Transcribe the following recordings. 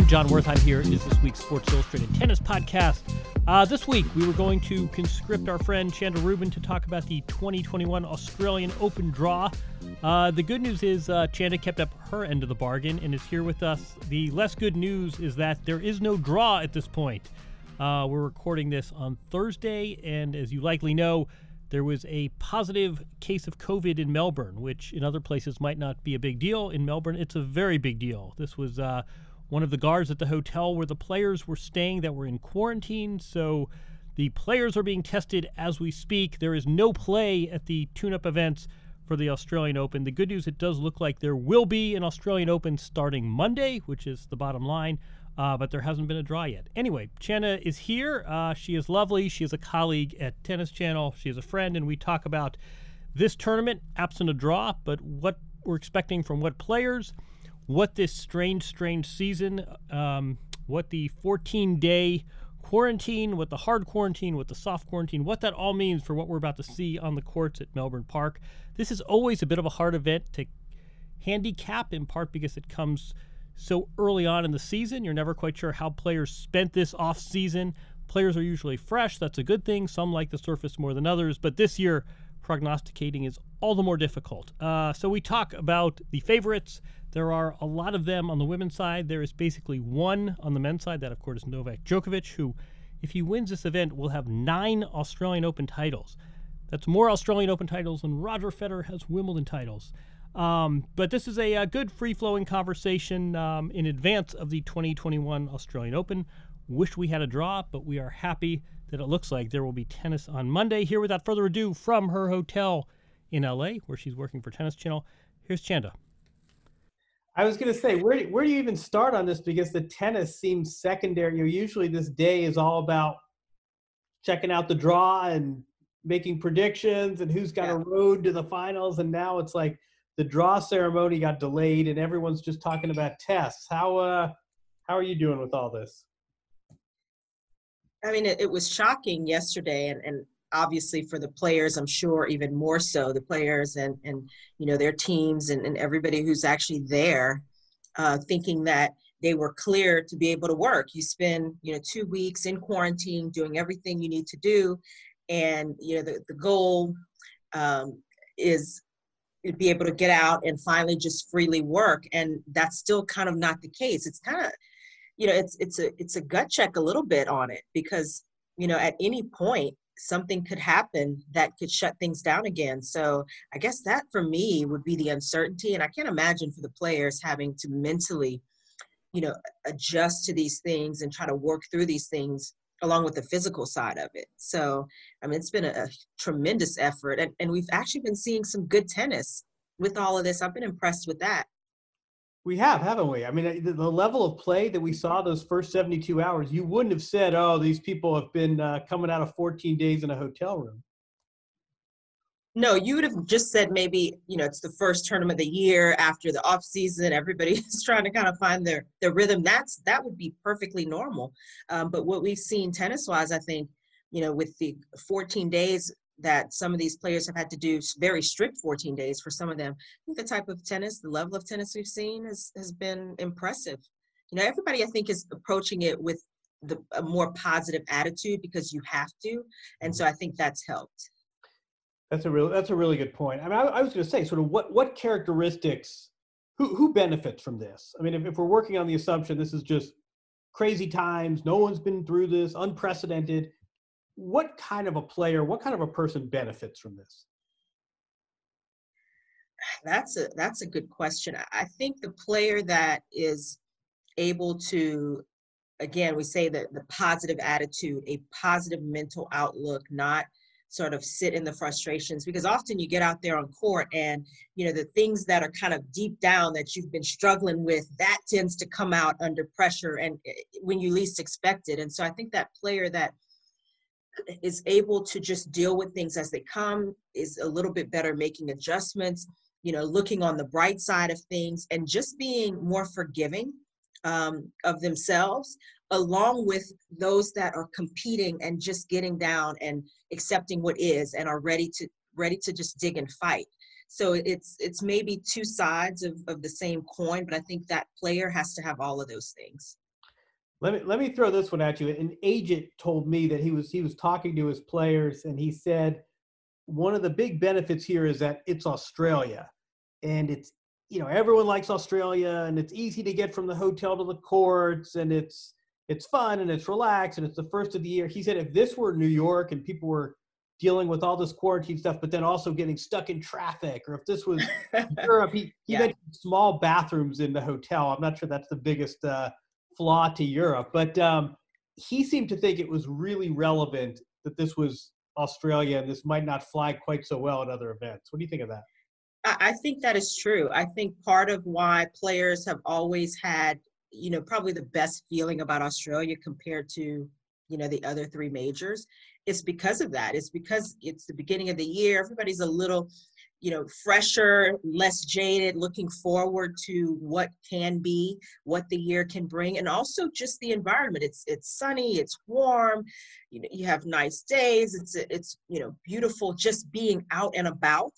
everyone. Jon Wertheim here is this week's Sports Illustrated Tennis Podcast. Uh, this week, we were going to conscript our friend Chanda Rubin to talk about the 2021 Australian Open draw. Uh, the good news is uh, Chanda kept up her end of the bargain and is here with us. The less good news is that there is no draw at this point. Uh, we're recording this on Thursday, and as you likely know, there was a positive case of COVID in Melbourne, which in other places might not be a big deal. In Melbourne, it's a very big deal. This was uh, one of the guards at the hotel where the players were staying that were in quarantine. So the players are being tested as we speak. There is no play at the tune up events for the Australian Open. The good news, it does look like there will be an Australian Open starting Monday, which is the bottom line, uh, but there hasn't been a draw yet. Anyway, Chanda is here. Uh, she is lovely. She is a colleague at Tennis Channel. She is a friend, and we talk about this tournament, absent a draw, but what we're expecting from what players what this strange, strange season, um, what the 14 day quarantine, what the hard quarantine, what the soft quarantine, what that all means for what we're about to see on the courts at Melbourne Park. This is always a bit of a hard event to handicap, in part because it comes so early on in the season. You're never quite sure how players spent this off season. Players are usually fresh. That's a good thing. Some like the surface more than others. But this year, prognosticating is all the more difficult. Uh, so we talk about the favorites. There are a lot of them on the women's side. There is basically one on the men's side. That, of course, is Novak Djokovic, who, if he wins this event, will have nine Australian Open titles. That's more Australian Open titles than Roger Federer has Wimbledon titles. Um, but this is a, a good free flowing conversation um, in advance of the 2021 Australian Open. Wish we had a draw, but we are happy that it looks like there will be tennis on Monday. Here, without further ado, from her hotel in LA, where she's working for Tennis Channel, here's Chanda. I was going to say, where do, where do you even start on this? Because the tennis seems secondary. You know, usually this day is all about checking out the draw and making predictions and who's got yeah. a road to the finals. And now it's like the draw ceremony got delayed and everyone's just talking about tests. How uh, how are you doing with all this? I mean, it, it was shocking yesterday, and, and obviously for the players, I'm sure even more so the players and and you know their teams and, and everybody who's actually there, uh, thinking that they were clear to be able to work. You spend you know two weeks in quarantine doing everything you need to do, and you know the the goal um, is to be able to get out and finally just freely work, and that's still kind of not the case. It's kind of you know it's it's a it's a gut check a little bit on it because you know at any point something could happen that could shut things down again. So i guess that for me would be the uncertainty and i can't imagine for the players having to mentally you know adjust to these things and try to work through these things along with the physical side of it. So i mean it's been a, a tremendous effort and, and we've actually been seeing some good tennis with all of this. I've been impressed with that we have, haven't we? I mean, the, the, level of play that we saw those first 72 hours, you wouldn't have said, oh, these people have been uh, coming out of 14 days in a hotel room. No, you would have just said maybe, you know, it's the first tournament of the year after the off season. Everybody is trying to kind of find their, their rhythm. That's that would be perfectly normal. Um, but what we've seen tennis wise, I think, you know, with the 14 days that some of these players have had to do very strict 14 days for some of them. I think the type of tennis, the level of tennis we've seen has, has been impressive. You know, everybody I think is approaching it with the, a more positive attitude because you have to. And so I think that's helped. That's a real, that's a really good point. I mean, I, I was going to say sort of what, what characteristics, who, who benefits from this? I mean, if, if we're working on the assumption this is just crazy times, no one's been through this, unprecedented, what kind of a player, what kind of a person benefits from this? That's a that's a good question. I think the player that is able to again, we say that the positive attitude, a positive mental outlook, not sort of sit in the frustrations because often you get out there on court and you know the things that are kind of deep down that you've been struggling with that tends to come out under pressure and eh, when you least expect it and so i think that player that is able to just deal with things as they come, is a little bit better making adjustments, you know, looking on the bright side of things and just being more forgiving um, of themselves, along with those that are competing and just getting down and accepting what is and are ready to ready to just dig and fight. So it's it's maybe two sides of, of the same coin, but I think that player has to have all of those things. Let me let me throw this one at you. An agent told me that he was he was talking to his players and he said one of the big benefits here is that it's Australia and it's you know everyone likes Australia and it's easy to get from the hotel to the courts and it's it's fun and it's relaxed and it's the first of the year. He said if this were New York and people were dealing with all this quarantine stuff, but then also getting stuck in traffic, or if this was Europe, he, he yeah. mentioned small bathrooms in the hotel. I'm not sure that's the biggest uh, flaw to Europe, but um, he seemed to think it was really relevant that this was Australia and this might not fly quite so well at other events. What do you think of that? I think that is true. I think part of why players have always had, you know, probably the best feeling about Australia compared to, you know, the other three majors is because of that. It's because it's the beginning of the year. Everybody's a little, you know, fresher, less jaded, looking forward to what can be, what the year can bring, and also just the environment. It's it's sunny, it's warm, you know, you have nice days. It's it's you know beautiful just being out and about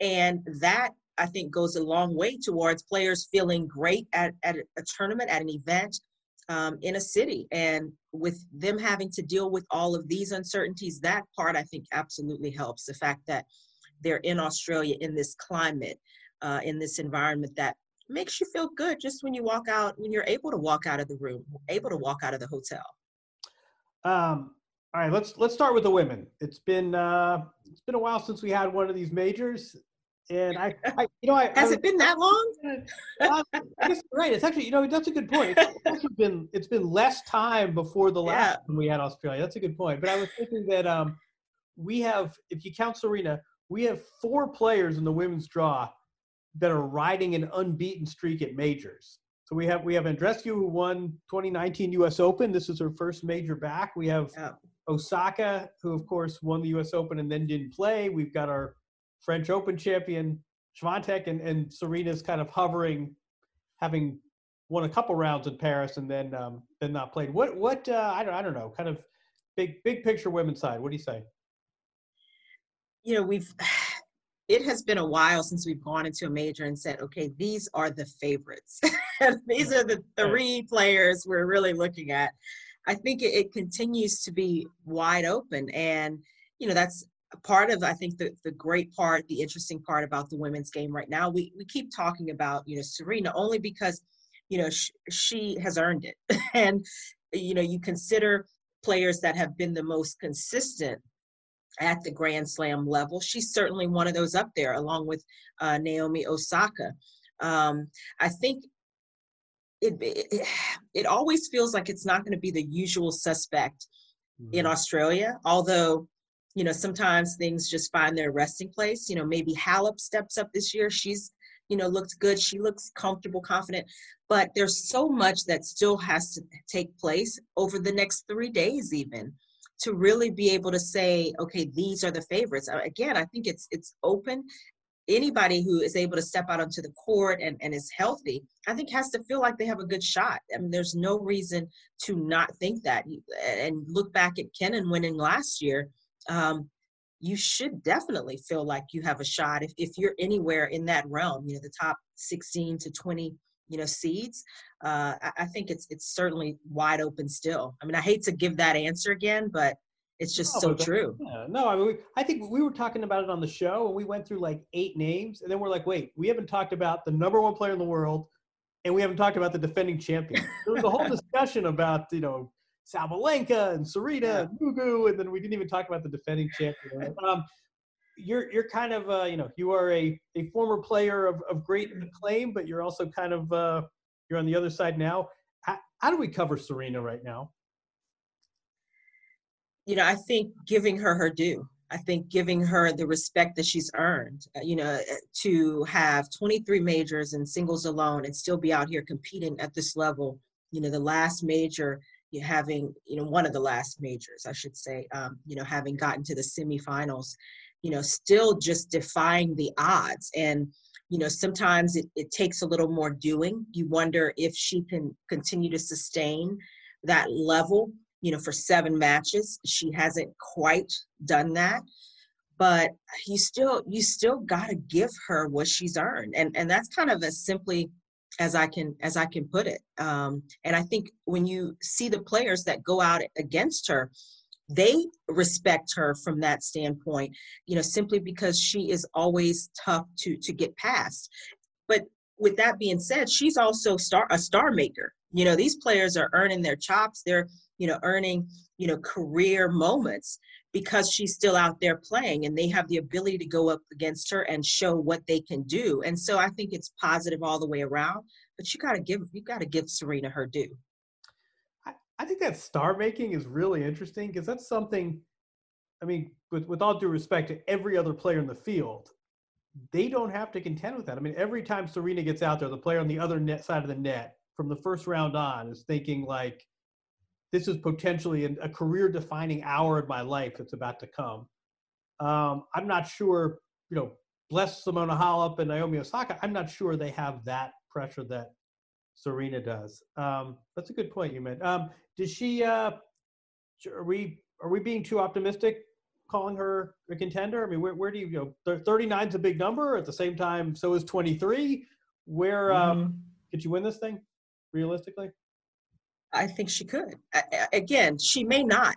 and that I think goes a long way towards players feeling great at, at a tournament, at an event um, in a city. And with them having to deal with all of these uncertainties, that part I think absolutely helps. The fact that they're in Australia in this climate, uh, in this environment that makes you feel good just when you walk out, when you're able to walk out of the room, able to walk out of the hotel. Um, all right, let's let's start with the women. It's been uh, it's been a while since we had one of these majors. And I, I you know, I has I, it been that long? I guess right. It's actually, you know, that's a good point. It's been it's been less time before the last yeah. we had Australia. That's a good point. But I was thinking that um, we have, if you count Serena, we have four players in the women's draw that are riding an unbeaten streak at majors. So we have we have Andreescu who won 2019 U.S. Open. This is her first major back. We have yeah. Osaka who, of course, won the U.S. Open and then didn't play. We've got our French Open champion Swiatek and, and Serena's kind of hovering, having won a couple rounds in Paris and then um, then not played. What what uh, I don't I don't know, kind of big big picture women's side. What do you say? You know, we've it has been a while since we've gone into a major and said, okay, these are the favorites. these are the three players we're really looking at. I think it, it continues to be wide open and you know that's part of i think the, the great part the interesting part about the women's game right now we, we keep talking about you know serena only because you know sh- she has earned it and you know you consider players that have been the most consistent at the grand slam level she's certainly one of those up there along with uh, naomi osaka um, i think it, it, it always feels like it's not going to be the usual suspect mm-hmm. in australia although you know, sometimes things just find their resting place. You know, maybe Halep steps up this year. She's, you know, looks good. She looks comfortable, confident. But there's so much that still has to take place over the next three days, even to really be able to say, okay, these are the favorites. Again, I think it's it's open. Anybody who is able to step out onto the court and, and is healthy, I think has to feel like they have a good shot. I mean, there's no reason to not think that. And look back at Kenin winning last year um, you should definitely feel like you have a shot if, if you're anywhere in that realm you know the top 16 to 20 you know seeds uh, I, I, think it's it's certainly wide open still i mean i hate to give that answer again but it's just no, so true yeah, no i mean we, i think we were talking about it on the show and we went through like eight names and then we're like wait we haven't talked about the number one player in the world and we haven't talked about the defending champion there was a whole discussion about you know Sabalenka and Serena yeah. and Mugu, and then we didn't even talk about the defending champion. Um, you're you're kind of uh, you know you are a, a former player of, of great acclaim, but you're also kind of uh, you're on the other side now. How, how do we cover Serena right now? You know, I think giving her her due. I think giving her the respect that she's earned, uh, you know, uh, to have 23 majors and singles alone and still be out here competing at this level. You know, the last major you having you know one of the last majors i should say um, you know having gotten to the semifinals you know still just defying the odds. And you know sometimes it, it takes a little more doing. You wonder if she can continue to sustain that level you know for seven matches. She hasn't quite done that. But you still you still got to give her what she's earned. And and that's kind of as simply as i can as i can put it. Um, and i think when you see the players that go out against her they respect her from that standpoint you know simply because she is always tough to to get past but with that being said she's also star a star maker you know these players are earning their chops they're you know earning you know career moments because she's still out there playing and they have the ability to go up against her and show what they can do. And so I think it's positive all the way around, but you got to give you got to give Serena her due. I, think that star making is really interesting because that's something I mean, with with all due respect to every other player in the field, they don't have to contend with that. I mean, every time Serena gets out there, the player on the other net side of the net from the first round on is thinking like this is potentially a career defining hour in my life that's about to come. Um, I'm not sure, you know, bless Simona Halep and Naomi Osaka. I'm not sure they have that pressure that Serena does. Um, that's a good point you made. Um, does she? Uh, are we are we being too optimistic calling her a contender? I mean, where where do you, you know? 39 is a big number. At the same time, so is 23. Where um, mm-hmm. could you win this thing realistically? I think she could. Again, she may not,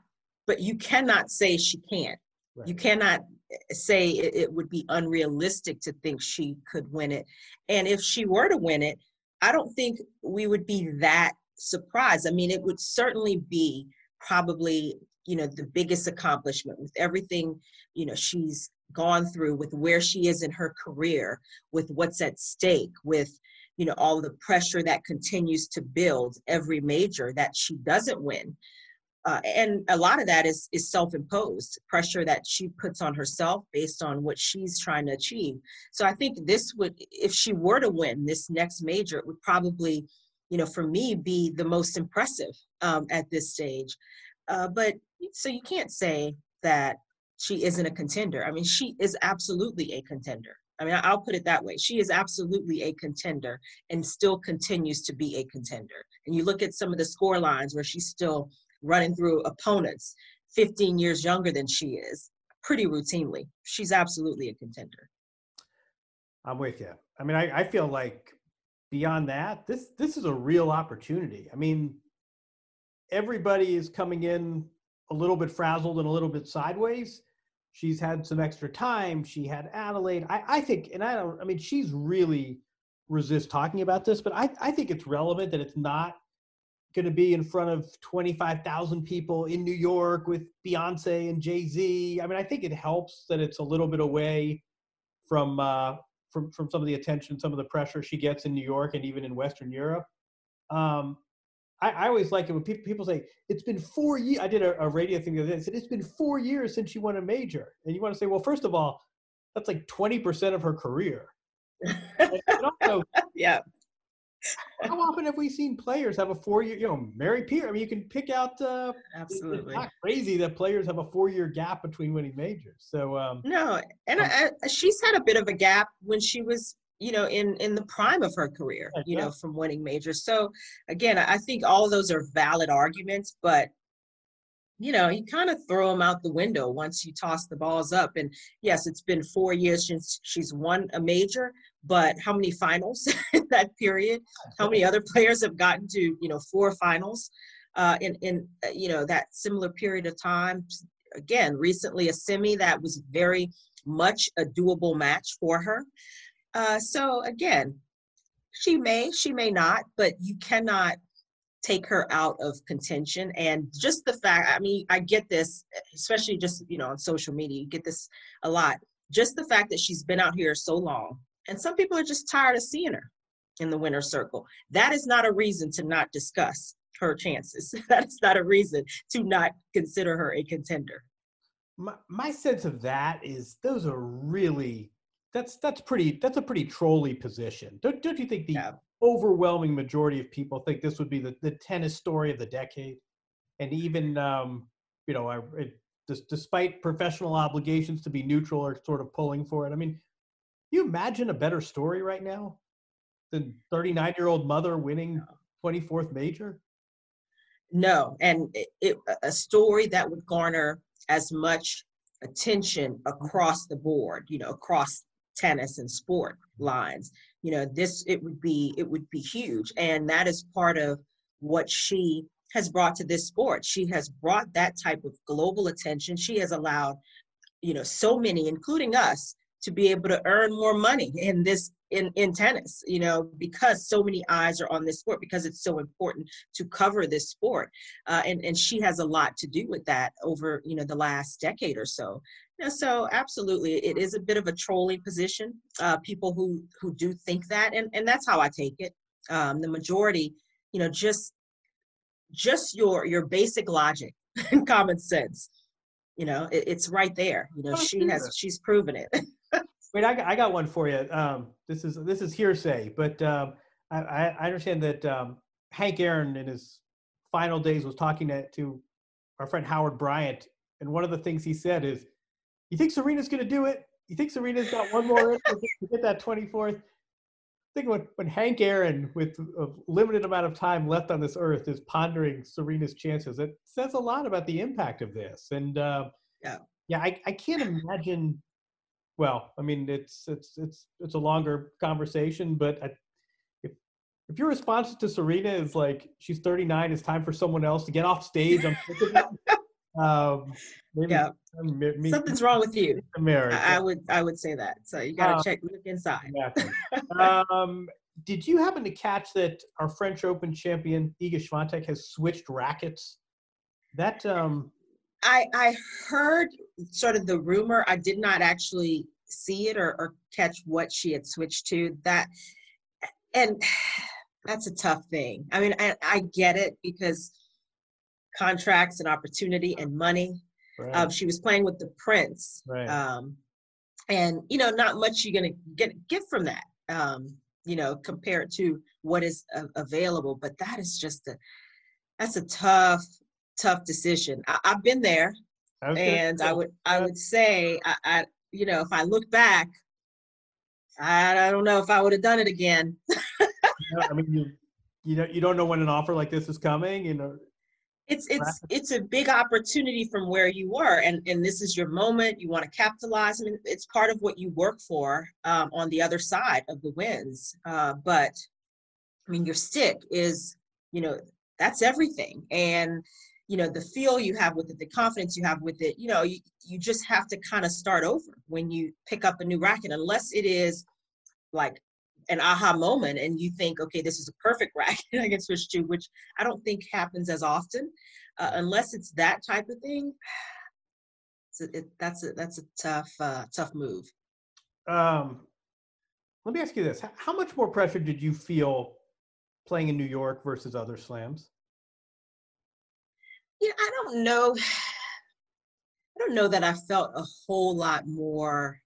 but you cannot say she can't. Right. You cannot eh, say it would be unrealistic to think she could win it. And if she were to win it, I don't think we would be that surprised. I mean, it would certainly be probably, you know, the biggest accomplishment with everything, you know, she's gone through with where she is in her career, with what's at stake, with you know all the pressure that continues to build every major that she doesn't win uh, and a lot of that is is self-imposed pressure that she puts on herself based on what she's trying to achieve so i think this would if she were to win this next major it would probably you know for me be the most impressive um, at this stage uh, but so you can't say that she isn't a contender i mean she is absolutely a contender I mean, I'll put it that way. She is absolutely a contender and still continues to be a contender. And you look at some of the score lines where she's still running through opponents 15 years younger than she is pretty routinely. She's absolutely a contender. I'm with you. I mean, I, I feel like beyond that, this this is a real opportunity. I mean, everybody is coming in a little bit frazzled and a little bit sideways she's had some extra time. She had Adelaide. I, I think, and I don't, I mean, she's really resist talking about this, but I, I think it's relevant that it's not going to be in front of 25,000 people in New York with Beyonce and Jay Z. I mean, I think it helps that it's a little bit away from, uh, from, from some of the attention, some of the pressure she gets in New York and even in Western Europe. Um, I, I always like it when people, people say it's been four years. I did a, a radio thing the other day. I said it's been four years since she won a major, and you want to say, well, first of all, that's like twenty percent of her career. also, yeah. How often have we seen players have a four-year? You know, Mary Pierce. I mean, you can pick out. Uh, Absolutely. It's not crazy that players have a four-year gap between winning majors. So. Um, no, and um, I, she's had a bit of a gap when she was you know in in the prime of her career you know from winning majors so again i think all those are valid arguments but you know you kind of throw them out the window once you toss the balls up. And yes it's been four years since she's won a major but how many finals in that period? How many other players have gotten to you know four finals uh, in in uh, you know that similar period of time? Again recently a semi that was very much a doable match for her. Uh, so again, she may, she may not, but you cannot take her out of contention. And just the fact, I mean, I get this, especially just, you know, on social media, you get this a lot. Just the fact that she's been out here so long, and some people are just tired of seeing her in the winner's circle. That is not a reason to not discuss her chances. That's not a reason to not consider her a contender. My, my sense of that is those are really that's that's pretty that's a pretty trolly position. Don't don't you think the yeah. Overwhelming majority of people think this would be the, the tennis story of the decade? And even um, you know, I, it, despite professional obligations to be neutral or sort of pulling for it. I mean, you imagine a better story right now than 39 year old mother winning 24th major? No, and it, it, a story that would garner as much attention across the board, you know, across tennis and sport lines. You know, this it would be it would be huge. And that is part of what she has brought to this sport. She has brought that type of global attention. She has allowed, you know, so many, including us, to be able to earn more money in this in in tennis you know because so many eyes are on this sport because it's so important to cover this sport uh, and and she has a lot to do with that over you know the last decade or so know, so absolutely it is a bit of a trolling position uh, people who who do think that and and that's how i take it um, the majority you know just just your your basic logic and common sense you know it, it's right there you know she has she's proven it Wait, I got, I got one for you. Um, this is this is hearsay, but um, I, I understand that um, Hank Aaron in his final days was talking to, to our friend Howard Bryant, and one of the things he said is, "You think Serena's going to do it? You think Serena's got one more to get that 24th?" I think when, when Hank Aaron, with a limited amount of time left on this earth, is pondering Serena's chances, it says a lot about the impact of this. And uh, yeah, yeah, I, I can't imagine well, I mean, it's it's it's it's a longer conversation, but I, if if your response to Serena is like she's 39, it's time for someone else to get off stage, I'm um, maybe, yeah. Something's wrong with you. Marriage. I, I, would I would say that. So you got to uh, check look inside. Exactly. um, did you happen to catch that our French Open champion Iga Swiatek has switched rackets? That um, I I heard sort of the rumor. I did not actually see it or, or catch what she had switched to. That and that's a tough thing. I mean, I, I get it because contracts and opportunity and money. Right. Um, she was playing with the prince, right. um, and you know, not much you're gonna get get from that. Um, you know, compared to what is uh, available. But that is just a that's a tough tough decision. I, have been there, and I would I would say I, I, you know if I look back, I, I don't know if I would have done it again. I mean, you you know you don't know when an offer like this is coming. You know, it's it's it's a big opportunity from where you were, and and this is your moment. You want to capitalize, I mean, it's part of what you work for um, on the other side of the wins. Uh, but I mean, your stick is you know that's everything, and you know the feel you have with it the confidence you have with it you know you, you just have to kind of start over when you pick up a new racket unless it is like an aha moment and you think okay this is a perfect racket i can switch to which i don't think happens as often uh, unless it's that type of thing so it, that's a that's a tough uh, tough move um let me ask you this how much more pressure did you feel playing in new york versus other slams yeah, I don't know. I don't know that I felt a whole lot more.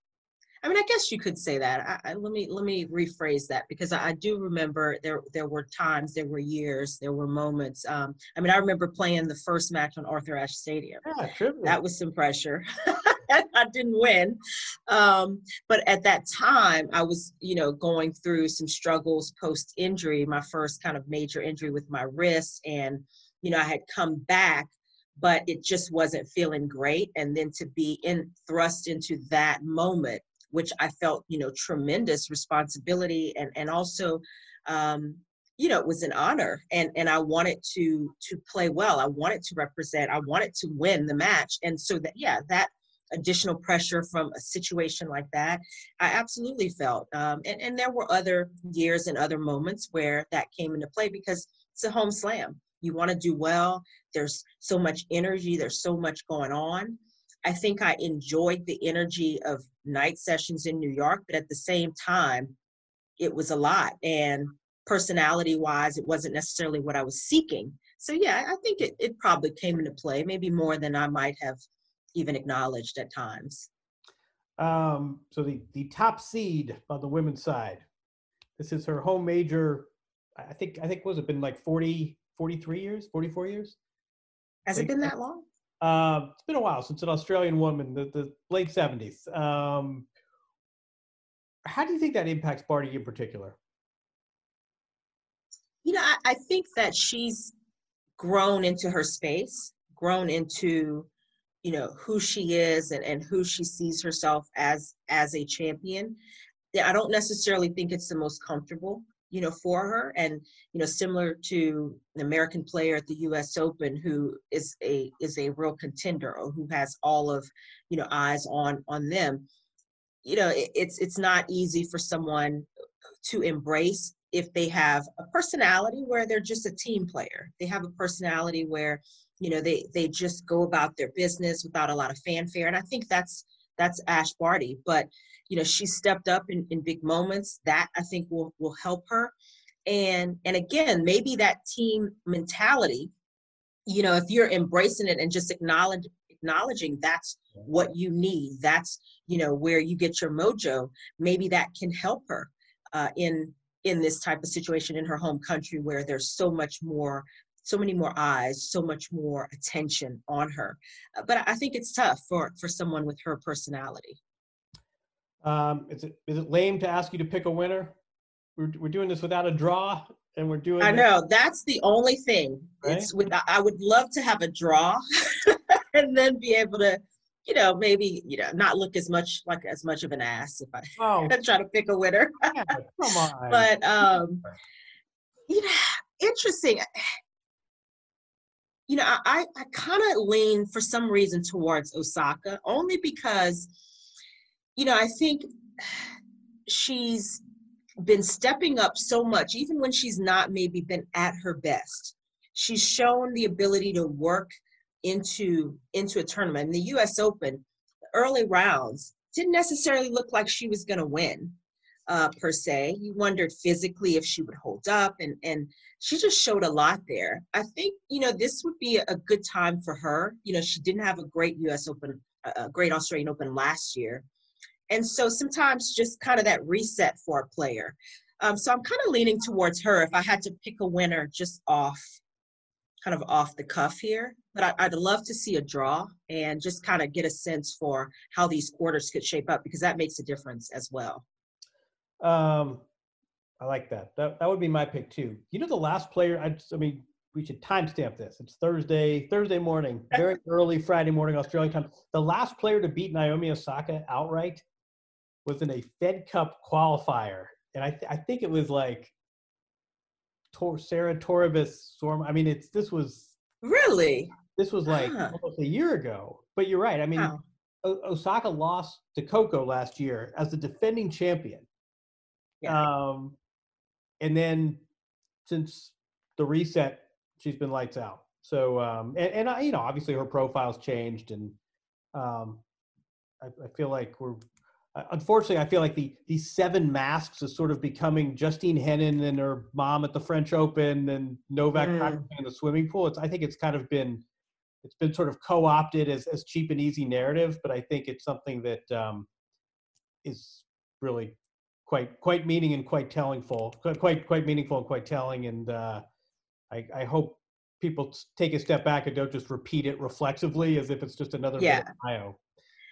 I mean, I guess you could say that. I, I, let me let me rephrase that because I, I, do remember there there were times, there were years, there were moments. Um, I mean, I remember playing the first match on Arthur Ashe Stadium. Yeah, that was some pressure. I didn't win, um, but at that time, I was you know going through some struggles post injury. My first kind of major injury with my wrist and you know, I had come back, but it just wasn't feeling great. And then to be in thrust into that moment, which I felt, you know, tremendous responsibility and and also um, you know, it was an honor and and I wanted to to play well. I wanted to represent, I wanted to win the match. And so that yeah, that additional pressure from a situation like that i absolutely felt um, and, and there were other years and other moments where that came into play because it's a home slam. You want to do well. There's so much energy. There's so much going on i think i enjoyed the energy of night sessions in new york but at the same time it was a lot and personality wise it wasn't necessarily what i was seeking so yeah i think it, it probably came into play maybe more than i might have even acknowledged at times um, so the, the top seed on the women's side this is her home major i think i think was it been like 40 43 years, 44 years. Has it been that long? Uh, it's been a while since an Australian woman, the, the late 70s. Um, how do you think that impacts Barty in particular? You know, I, I think that she's grown into her space, grown into you know who she is and, and who she sees herself as as a champion i don't necessarily think it's the most comfortable you know for her and you know similar to an american player at the us open who is a is a real contender or who has all of you know eyes on on them. You know it, it's it's not easy for someone to embrace if they have a personality where they're just a team player. They have a personality where you know they they just go about their business without a lot of fanfare and i think that's that's ash barty but you know she stepped up in, in big moments that i think will will help her. And and again maybe that team mentality you know if you're embracing it and just acknowledge acknowledging that's what you need that's you know where you get your mojo maybe that can help her uh, in in this type of situation in her home country where there's so much more so many more eyes so much more attention on her. Uh, but i think it's tough for for someone with her personality um, is it is it lame to ask you to pick a winner? We're we're doing this without a draw, and we're doing. I know that's the only thing. Right? It's with I would love to have a draw, and then be able to, you know, maybe you know not look as much like as much of an ass if I oh. try to pick a winner. yeah, come on. But um, you know, interesting. You know, I I kind of lean for some reason towards Osaka only because you know, I think she's been stepping up so much, even when she's not maybe been at her best. She's shown the ability to work into into a tournament. In the U.S. Open, the early rounds didn't necessarily look like she was going to win uh, per se. You wondered physically if she would hold up, and and she just showed a lot there. I think you know this would be a good time for her. You know, she didn't have a great U.S. Open, a great Australian Open last year. And so sometimes just kind of that reset for a player. Um, so I'm kind of leaning towards her if I had to pick a winner just off, kind of off the cuff here. But I, would love to see a draw and just kind of get a sense for how these quarters could shape up because that makes a difference as well. Um, I like that. That that would be my pick too. You know, the last player. I, I mean, we should timestamp this. It's Thursday, Thursday morning, very early Friday morning Australian time. The last player to beat Naomi Osaka outright was in a Fed Cup qualifier, and I th- I think it was like Tor- Sarah Toribus Storm. I mean, it's this was really this was like almost a year ago. But you're right. I mean, wow. o- Osaka lost to Coco last year as the defending champion. Yeah. Um, and then since the reset, she's been lights out. So, um, and, and I, you know, obviously her profile's changed, and um, I, I feel like we're unfortunately, I feel like the these seven masks is sort of becoming Justine Henin and her mom at the French Open and Novak mm. in the swimming pool. It's I think it's kind of been it's been sort of co-opted as as cheap and easy narrative, but I think it's something that um, is really quite quite meaning and quite telling full quite quite meaningful and quite telling and uh, I, I hope people take a step back and don't just repeat it reflexively as if it's just another yeah. bio.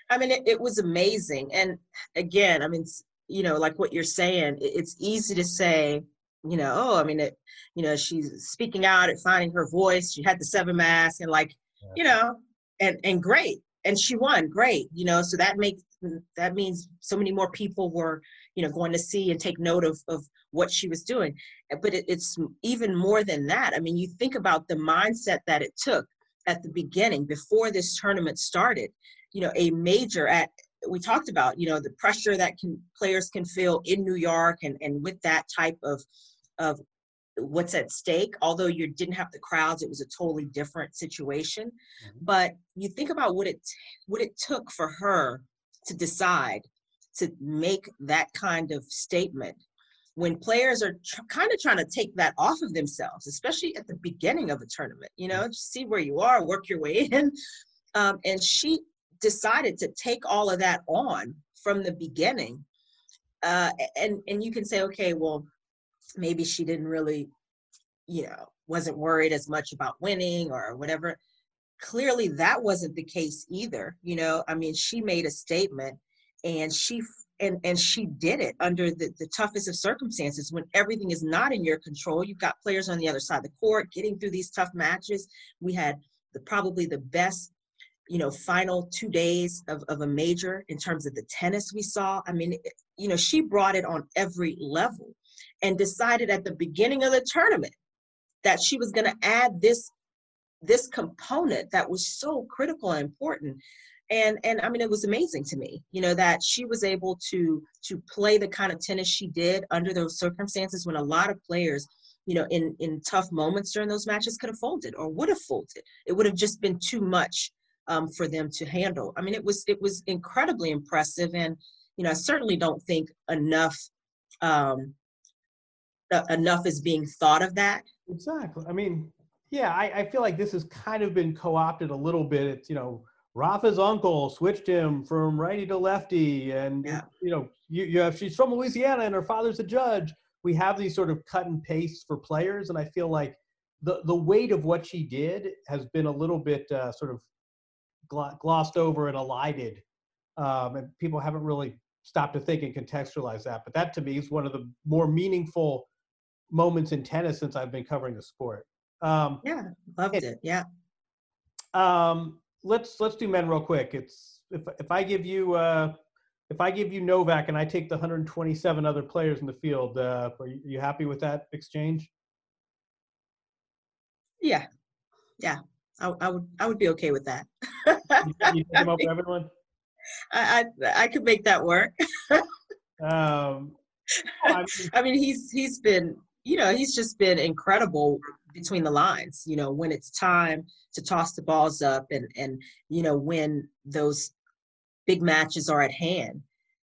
I mean, it, it was amazing. And again, I mean, you know, like what you're saying, it's easy to say, you know, oh, I mean, it, you know, she's speaking out and finding her voice. She had the seven mask and like, yeah. you know, and and great, and she won, great, you know. So that makes that means so many more people were, you know, going to see and take note of of what she was doing. But it, it's even more than that. I mean, you think about the mindset that it took at the beginning before this tournament started you know a major at we talked about you know the pressure that can players can feel in New York and and with that type of of what's at stake although you didn't have the crowds it was a totally different situation mm-hmm. but you think about what it what it took for her to decide to make that kind of statement when players are tr- kind of trying to take that off of themselves especially at the beginning of a tournament you know see where you are work your way in. Um, and she decided to take all of that on from the beginning. Uh, and and you can say okay well maybe she didn't really you know wasn't worried as much about winning or whatever. Clearly that wasn't the case either you know? I mean she made a statement and she and and she did it under the, the toughest of circumstances when everything is not in your control you've got players on the other side of the court getting through these tough matches we had the probably the best you know, final two days of, of a major in terms of the tennis we saw. I mean, you know, she brought it on every level and decided at the beginning of the tournament that she was going to add this this component that was so critical and important and and i mean it was amazing to me you know that she was able to to play the kind of tennis she did under those circumstances when a lot of players you know in in tough moments during those matches could have folded or would have folded. It would have just been too much um, for them to handle. I mean it was it was incredibly impressive and you know i certainly don't think enough um, uh, enough is being thought of that. Exactly. I mean yeah I, I feel like this has kind of been co-opted a little bit. It's you know Rafa's uncle switched him from righty to lefty, and yeah. you know, you, you have she's from Louisiana and her father's a judge. We have these sort of cut and paste for players, and I feel like the the weight of what she did has been a little bit uh, sort of glossed over and elided, um, and people haven't really stopped to think and contextualize that. But that to me is one of the more meaningful moments in tennis since I've been covering the sport. Um, yeah, loved it. Yeah. Um, let's let's do men real quick. It's if if I give you uh, if I give you Novak and I take the 127 other players in the field, uh, are you, happy with that exchange? Yeah, yeah, I, I would I would be okay with that. you, you up for everyone. I, I I could make that work. um, I mean, I mean, he's he's been you know he's just been incredible between the lines you know when it's time to toss the balls up and and you know when those big matches are at hand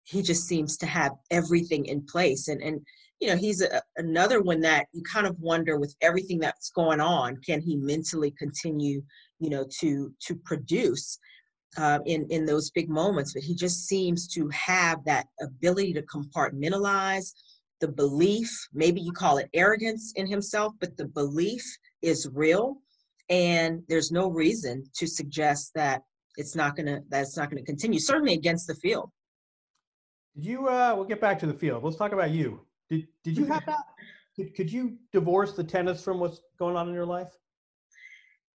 he just seems to have everything in place. And and you know he's a, another one that you kind of wonder with everything that's going on can he mentally continue you know to to produce uh, in in those big moments? But he just seems to have that ability to compartmentalize the belief, maybe you call it arrogance in himself, but the belief is real. And there's no reason to suggest that it's not gonna that's not gonna continue, certainly against the field. Did you uh we'll get back to the field. Let's talk about you. Did did you have that? Could, could you divorce the tennis from what's going on in your life?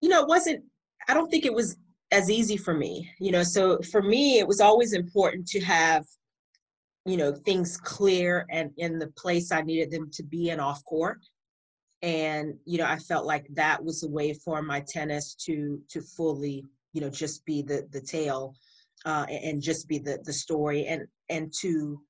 You know, it wasn't I don't think it was as easy for me. You know, so for me it was always important to have you know things clear and in the place i needed them to be in off court. And you know i felt like that was a way for my tennis to to fully you know just be the the tale uh, and just be the the story and and to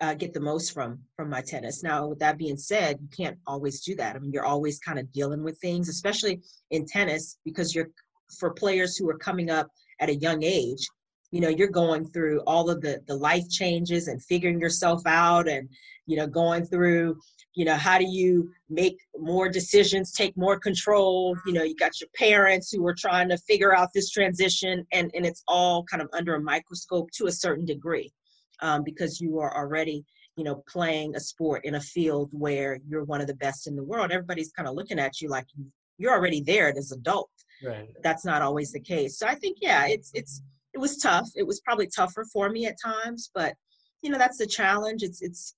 uh, get the most from from my tennis. Now with that being said you can't always do that. I mean you're always kind of dealing with things especially in tennis because you're for players who are coming up at a young age you know you're going through all of the the life changes and figuring yourself out and you know going through you know how do you make more decisions take more control? You know you got your parents who are trying to figure out this transition and and it's all kind of under a microscope to a certain degree um, because you are already you know playing a sport in a field where you're one of the best in the world. Everybody's kind of looking at you like you you're already there as an adult. Right. That's not always the case. So i think yeah it's it's it was tough. It was probably tougher for me at times, but you know that's the challenge. It's it's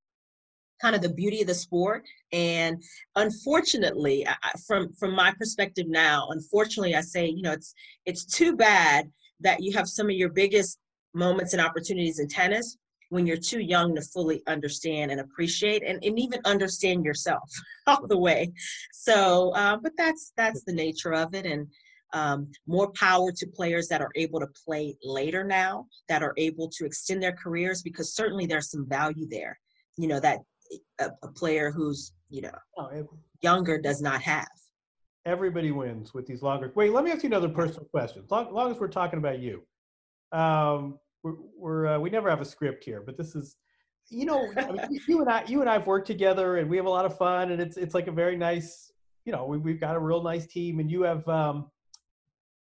kind of the beauty of the sport, and unfortunately, from from my perspective now, unfortunately, I say you know it's it's too bad that you have some of your biggest moments and opportunities in tennis when you're too young to fully understand and appreciate and, and even understand yourself all the way so uh, but that's that's the nature of it and um, more power to players that are able to play later now, that are able to extend their careers, because certainly there's some value there, you know, that a, a player who's, you know, oh, it, younger does not have. Everybody wins with these longer. Wait, let me ask you another personal question. As long, as, long as we're talking about you, um, we're, we're uh, we never have a script here, but this is, you know, I mean, you and I, you and I've worked together, and we have a lot of fun, and it's it's like a very nice, you know, we, we've got a real nice team, and you have um,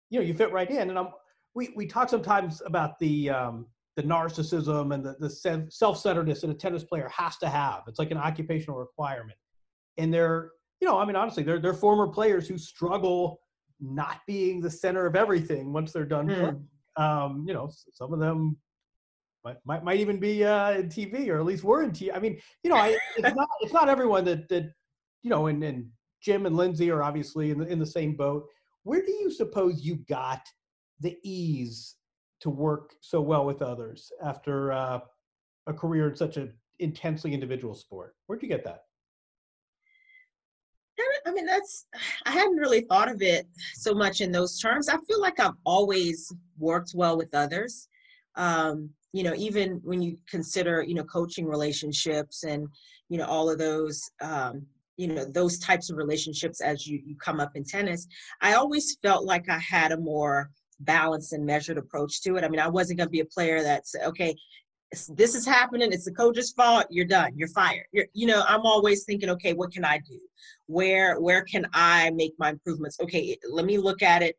you know you fit right in and i'm we we talk sometimes about the um the narcissism and the, the self-centeredness that a tennis player has to have it's like an occupational requirement and they're you know i mean honestly they're, they're former players who struggle not being the center of everything once they're done mm. um you know some of them might, might, might even be uh, in TV or at least we're in TV. I mean, you know, I, it's not it's not everyone that that you know, and, and Jim and Lindsay are obviously in the in the same boat where do you suppose you got the ease to work so well with others after uh, a career in such an intensely individual sport? Where'd you get that? I mean, that's, I hadn't really thought of it so much in those terms. I feel like I've always worked well with others. Um, you know, even when you consider, you know, coaching relationships and, you know, all of those, um, you know, those types of relationships as you, you come up in tennis, I always felt like I had a more balanced and measured approach to it. I mean, I wasn't going to be a player that's, okay, this is happening it's the coach's fault you're done you're fired. You're, you know i'm always thinking okay what can i do? Where where can i make my improvements? Okay let me look at it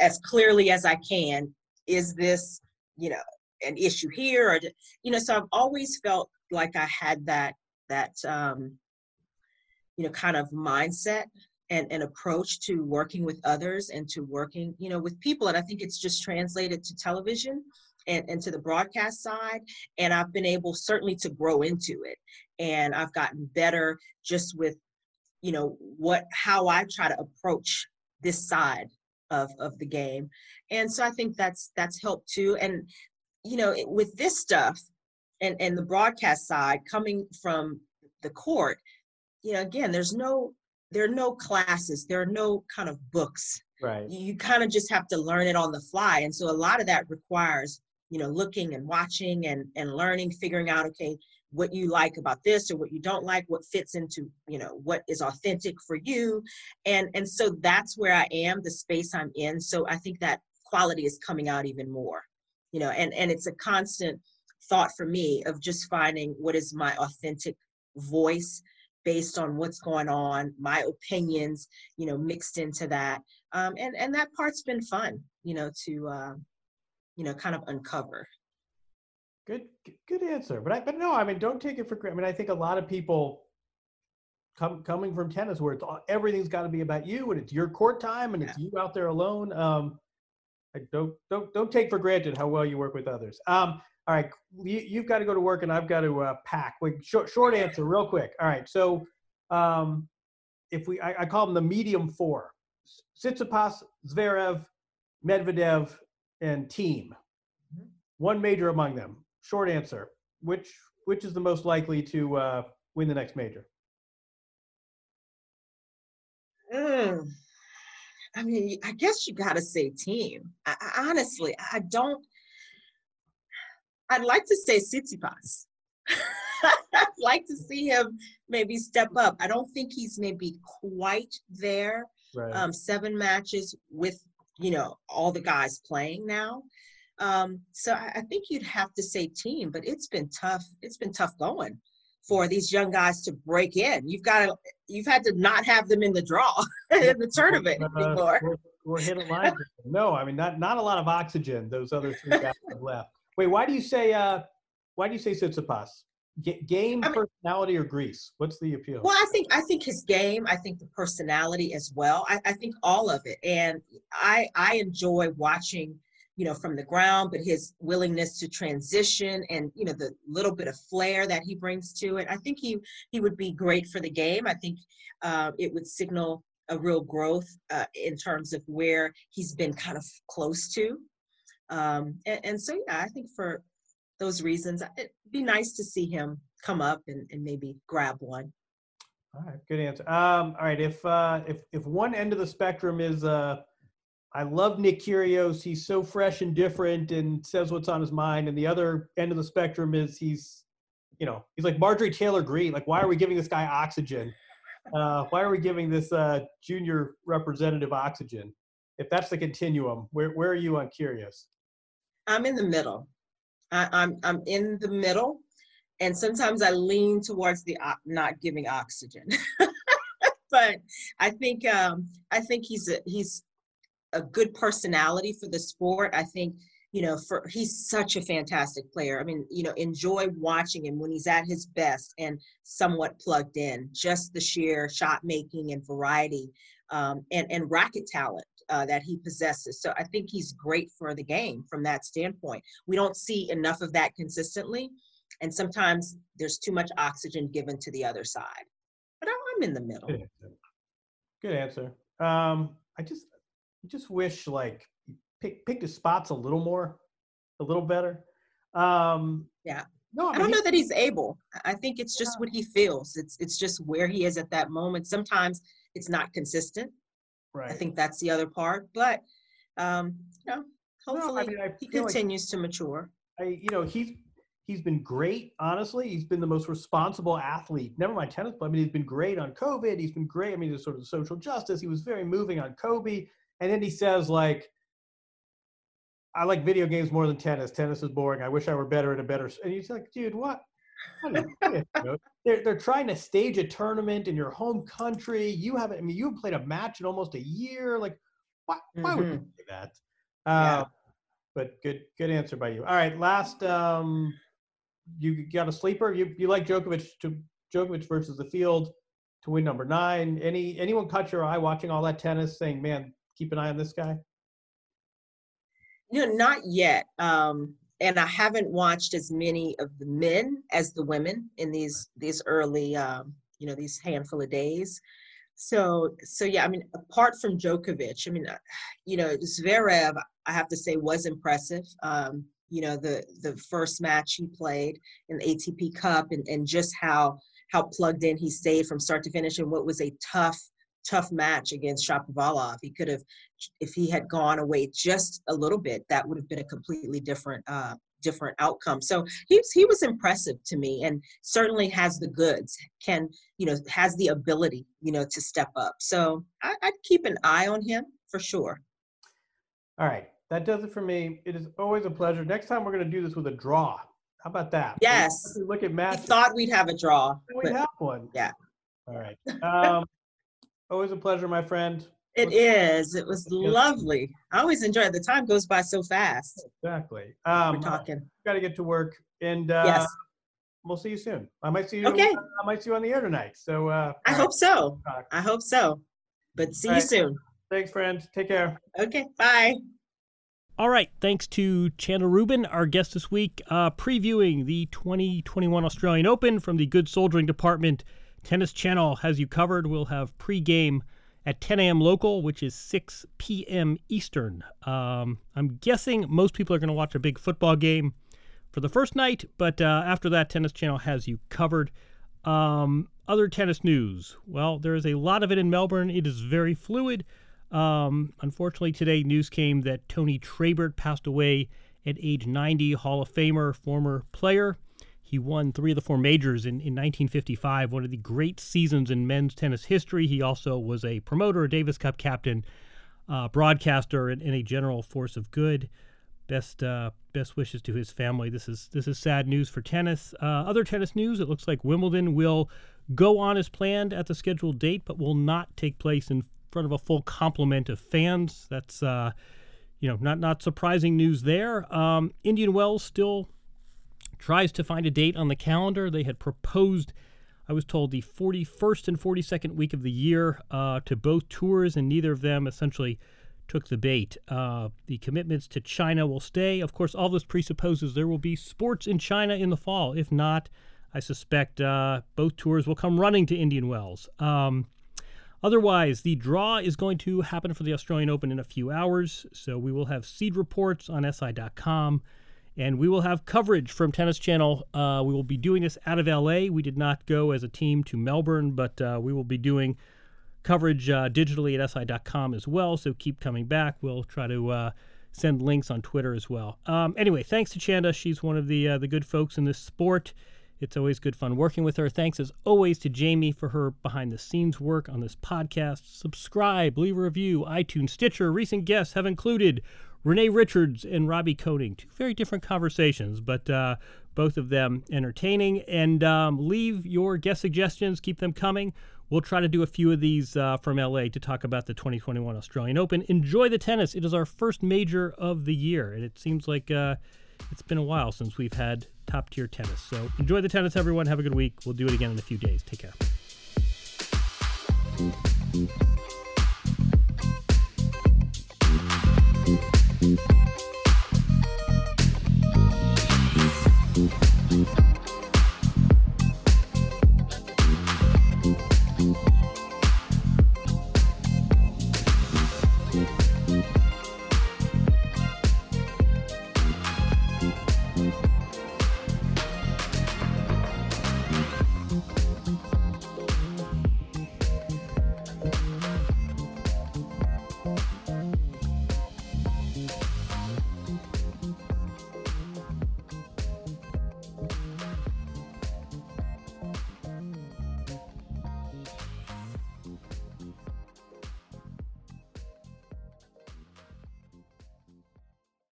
as clearly as i can. Is this you know an issue here or you know so i've always felt like i had that that um you know kind of mindset and an approach to working with others and to working you know with people. And i think it's just translated to television and, and to the broadcast side. And i've been able certainly to grow into it. And i've gotten better just with you know what how i try to approach this side of of the game. And so i think that's that's helped too. And you know with this stuff and and the broadcast side coming from the court you know again there's no there are no classes there are no kind of books. Right. You kind of just have to learn it on the fly and so a lot of that requires you know looking and watching and and learning figuring out okay what you like about this or what you don't like what fits into you know what is authentic for you. And and so that's where i am the space i'm in so i think that quality is coming out even more. You know and and it's a constant thought for me of just finding what is my authentic voice based on what's going on my opinions you know mixed into that um, and and that part's been fun you know to uh, you know, kind of uncover. Good, good answer. But I, but no, I mean, don't take it for granted. I mean, I think a lot of people come coming from tennis where it's all, everything's got to be about you and it's your court time and it's you out there alone. Um, I don't don't don't take for granted how well you work with others. Um, all right, you, have got to go to work and I've got to uh, pack. Wait, short short answer, real quick. All right, so um, if we, I, I call them the medium four: Tsitsipas, Zverev, Medvedev, and Thiem. Mm-hmm. One major among them. Short answer. Which which is the most likely to uh, win the next major? Mm. I mean, I guess you got to say Thiem. I, I, honestly, I don't. I'd like to say Tsitsipas. I'd like to see him maybe step up. I don't think he's maybe quite there. Right. Um, seven matches with you know all the guys playing now um, so I, I, think you'd have to say Thiem, but it's been tough it's been tough going for these young guys to break in you've got to you've had to not have them in the draw in the tournament uh, anymore we're, we're hitting line no i mean not not a lot of oxygen those other three guys have left wait why do you say uh why do you say Tsitsipas? game I mean, personality or grease what's the appeal? Well i think i think his game i think the personality as well. I, I think all of it. And i i enjoy watching you know from the ground but his willingness to transition and you know the little bit of flair that he brings to it. I think he he would be great for the game. I think uh, it would signal a real growth uh, in terms of where he's been kind of close to um, and, and so yeah i think for those reasons, it'd be nice to see him come up and, and maybe grab one. All right, good answer. Um, all right, if uh, if if one end of the spectrum is uh, I love Nick Kyrgios, he's so fresh and different and says what's on his mind, and the other end of the spectrum is he's, you know, he's like Marjorie Taylor Greene. Like, why are we giving this guy oxygen? Uh, why are we giving this uh, junior representative oxygen? If that's the continuum, where where are you on Kyrgios? I'm in the middle. I, I'm I'm in the middle, and sometimes I lean towards the not giving oxygen. but I think um, I think he's a, he's a good personality for the sport. I think you know for he's such a fantastic player. I mean, you know, enjoy watching him when he's at his best and somewhat plugged in. Just the sheer shot making and variety um, and and racket talent uh, that he possesses. So I think he's great for the game from that standpoint. We don't see enough of that consistently, and sometimes there's too much oxygen given to the other side. But I'm in the middle. Good answer. Good answer. Um, I just, just wish like pick, picked his spots a little more, a little better. Um, yeah. No, I, I don't know that he's able. I think it's just yeah. what he feels. It's it's just where he is at that moment. Sometimes it's not consistent. Right. I think that's the other part. But um, you know, hopefully no, I mean, he continues like, to mature. I, you know, he's he's been great. Honestly, he's been the most responsible athlete. Never mind tennis, but I mean, he's been great on COVID. He's been great. I mean, there's sort of social justice. He was very moving on Kobe, and then he says like, I like video games more than tennis. Tennis is boring. I wish I were better at a better. And he's like, dude, what? they're, they're trying to stage a tournament in your home country. You haven't, I mean, you have played a match in almost a year. Like, why, why mm-hmm. would you say that? Uh, yeah. But good, good answer by you. All right, last, um, you got a sleeper. You you like Djokovic to Djokovic versus the field to win number nine. Any anyone caught your eye watching all that tennis, saying, "Man, keep an eye on this guy"? You know, not yet. Um, and I haven't watched as many of the men as the women in these these early, um, you know, these handful of days. So, so yeah, I mean, apart from Djokovic, I mean, uh, you know, Zverev, I have to say, was impressive. Um, you know, the the first match he played in the ATP Cup, and and just how how plugged in he stayed from start to finish, and what was a tough tough match against Shapovalov. He could have, if he had gone away just a little bit, that would have been a completely different uh, different outcome. So he was, he was impressive to me, and certainly has the goods. Can you know has the ability you know to step up. So I, I'd keep an eye on him for sure. All right, that does it for me. It is always a pleasure. Next time we're going to do this with a draw. How about that? Yes. Look at Matt. We thought we'd have a draw. We have one. Yeah. All right. Um, Always a pleasure, my friend. It What's is. It was lovely. I always enjoy it. The time goes by so fast. Exactly. Um, We're talking. Got to get to work, and uh, yes, we'll see you soon. I might see you. Okay. I might see you on the air tonight. So. Uh, I hope right. so. I hope so. But see all you right. soon. Thanks, friend. Take care. Okay. Bye. All right. Thanks to Chanda Rubin, our guest this week, uh, previewing the 2021 Australian Open from the Good Soldiering Department Tennis Channel has you covered. We'll have pregame at 10 a.m. local, which is 6 p.m. Eastern. Um, I'm guessing most people are going to watch a big football game for the first night, but uh, after that, Tennis Channel has you covered. Um, other tennis news. Well, there is a lot of it in Melbourne. It is very fluid. Um, unfortunately, today news came that Tony Trabert passed away at age 90, Hall of Famer, former player. He won three of the four majors in, in 1955, one of the great seasons in men's tennis history. He also was a promoter, a Davis Cup captain, uh, broadcaster, and, and, a general force of good. Best uh, best wishes to his family. This is this is sad news for tennis. Uh, other tennis news: It looks like Wimbledon will go on as planned at the scheduled date, but will not take place in front of a full complement of fans. That's uh, you know not not surprising news there. Um, Indian Wells still tries to find a date on the calendar. They had proposed, I was told, the 41st and 42nd week of the year uh, to both tours, and neither of them essentially took the bait. Uh, the commitments to China will stay. Of course, all this presupposes there will be sports in China in the fall. If not, I suspect uh, both tours will come running to Indian Wells. Um, otherwise, the draw is going to happen for the Australian Open in a few hours, so we will have seed reports on SI.com and we will have coverage from Tennis Channel. Uh, we will be doing this out of LA. We did not go as a team to Melbourne, but uh, we will be doing coverage uh, digitally at si.com as well. So keep coming back. We'll try to uh, send links on Twitter as well. Um, anyway, thanks to Chanda. She's one of the uh, the good folks in this sport. It's always good fun working with her. Thanks as always to Jamie for her behind the scenes work on this podcast. Subscribe, leave a review. iTunes, Stitcher. Recent guests have included Renee Richards and Robbie Koenig. Two very different conversations, but uh, both of them entertaining. And um, leave your guest suggestions, keep them coming. We'll try to do a few of these uh, from LA to talk about the 2021 Australian Open. Enjoy the tennis. It is our first major of the year, and it seems like uh, it's been a while since we've had top tier tennis. So enjoy the tennis, everyone. Have a good week. We'll do it again in a few days. Take care.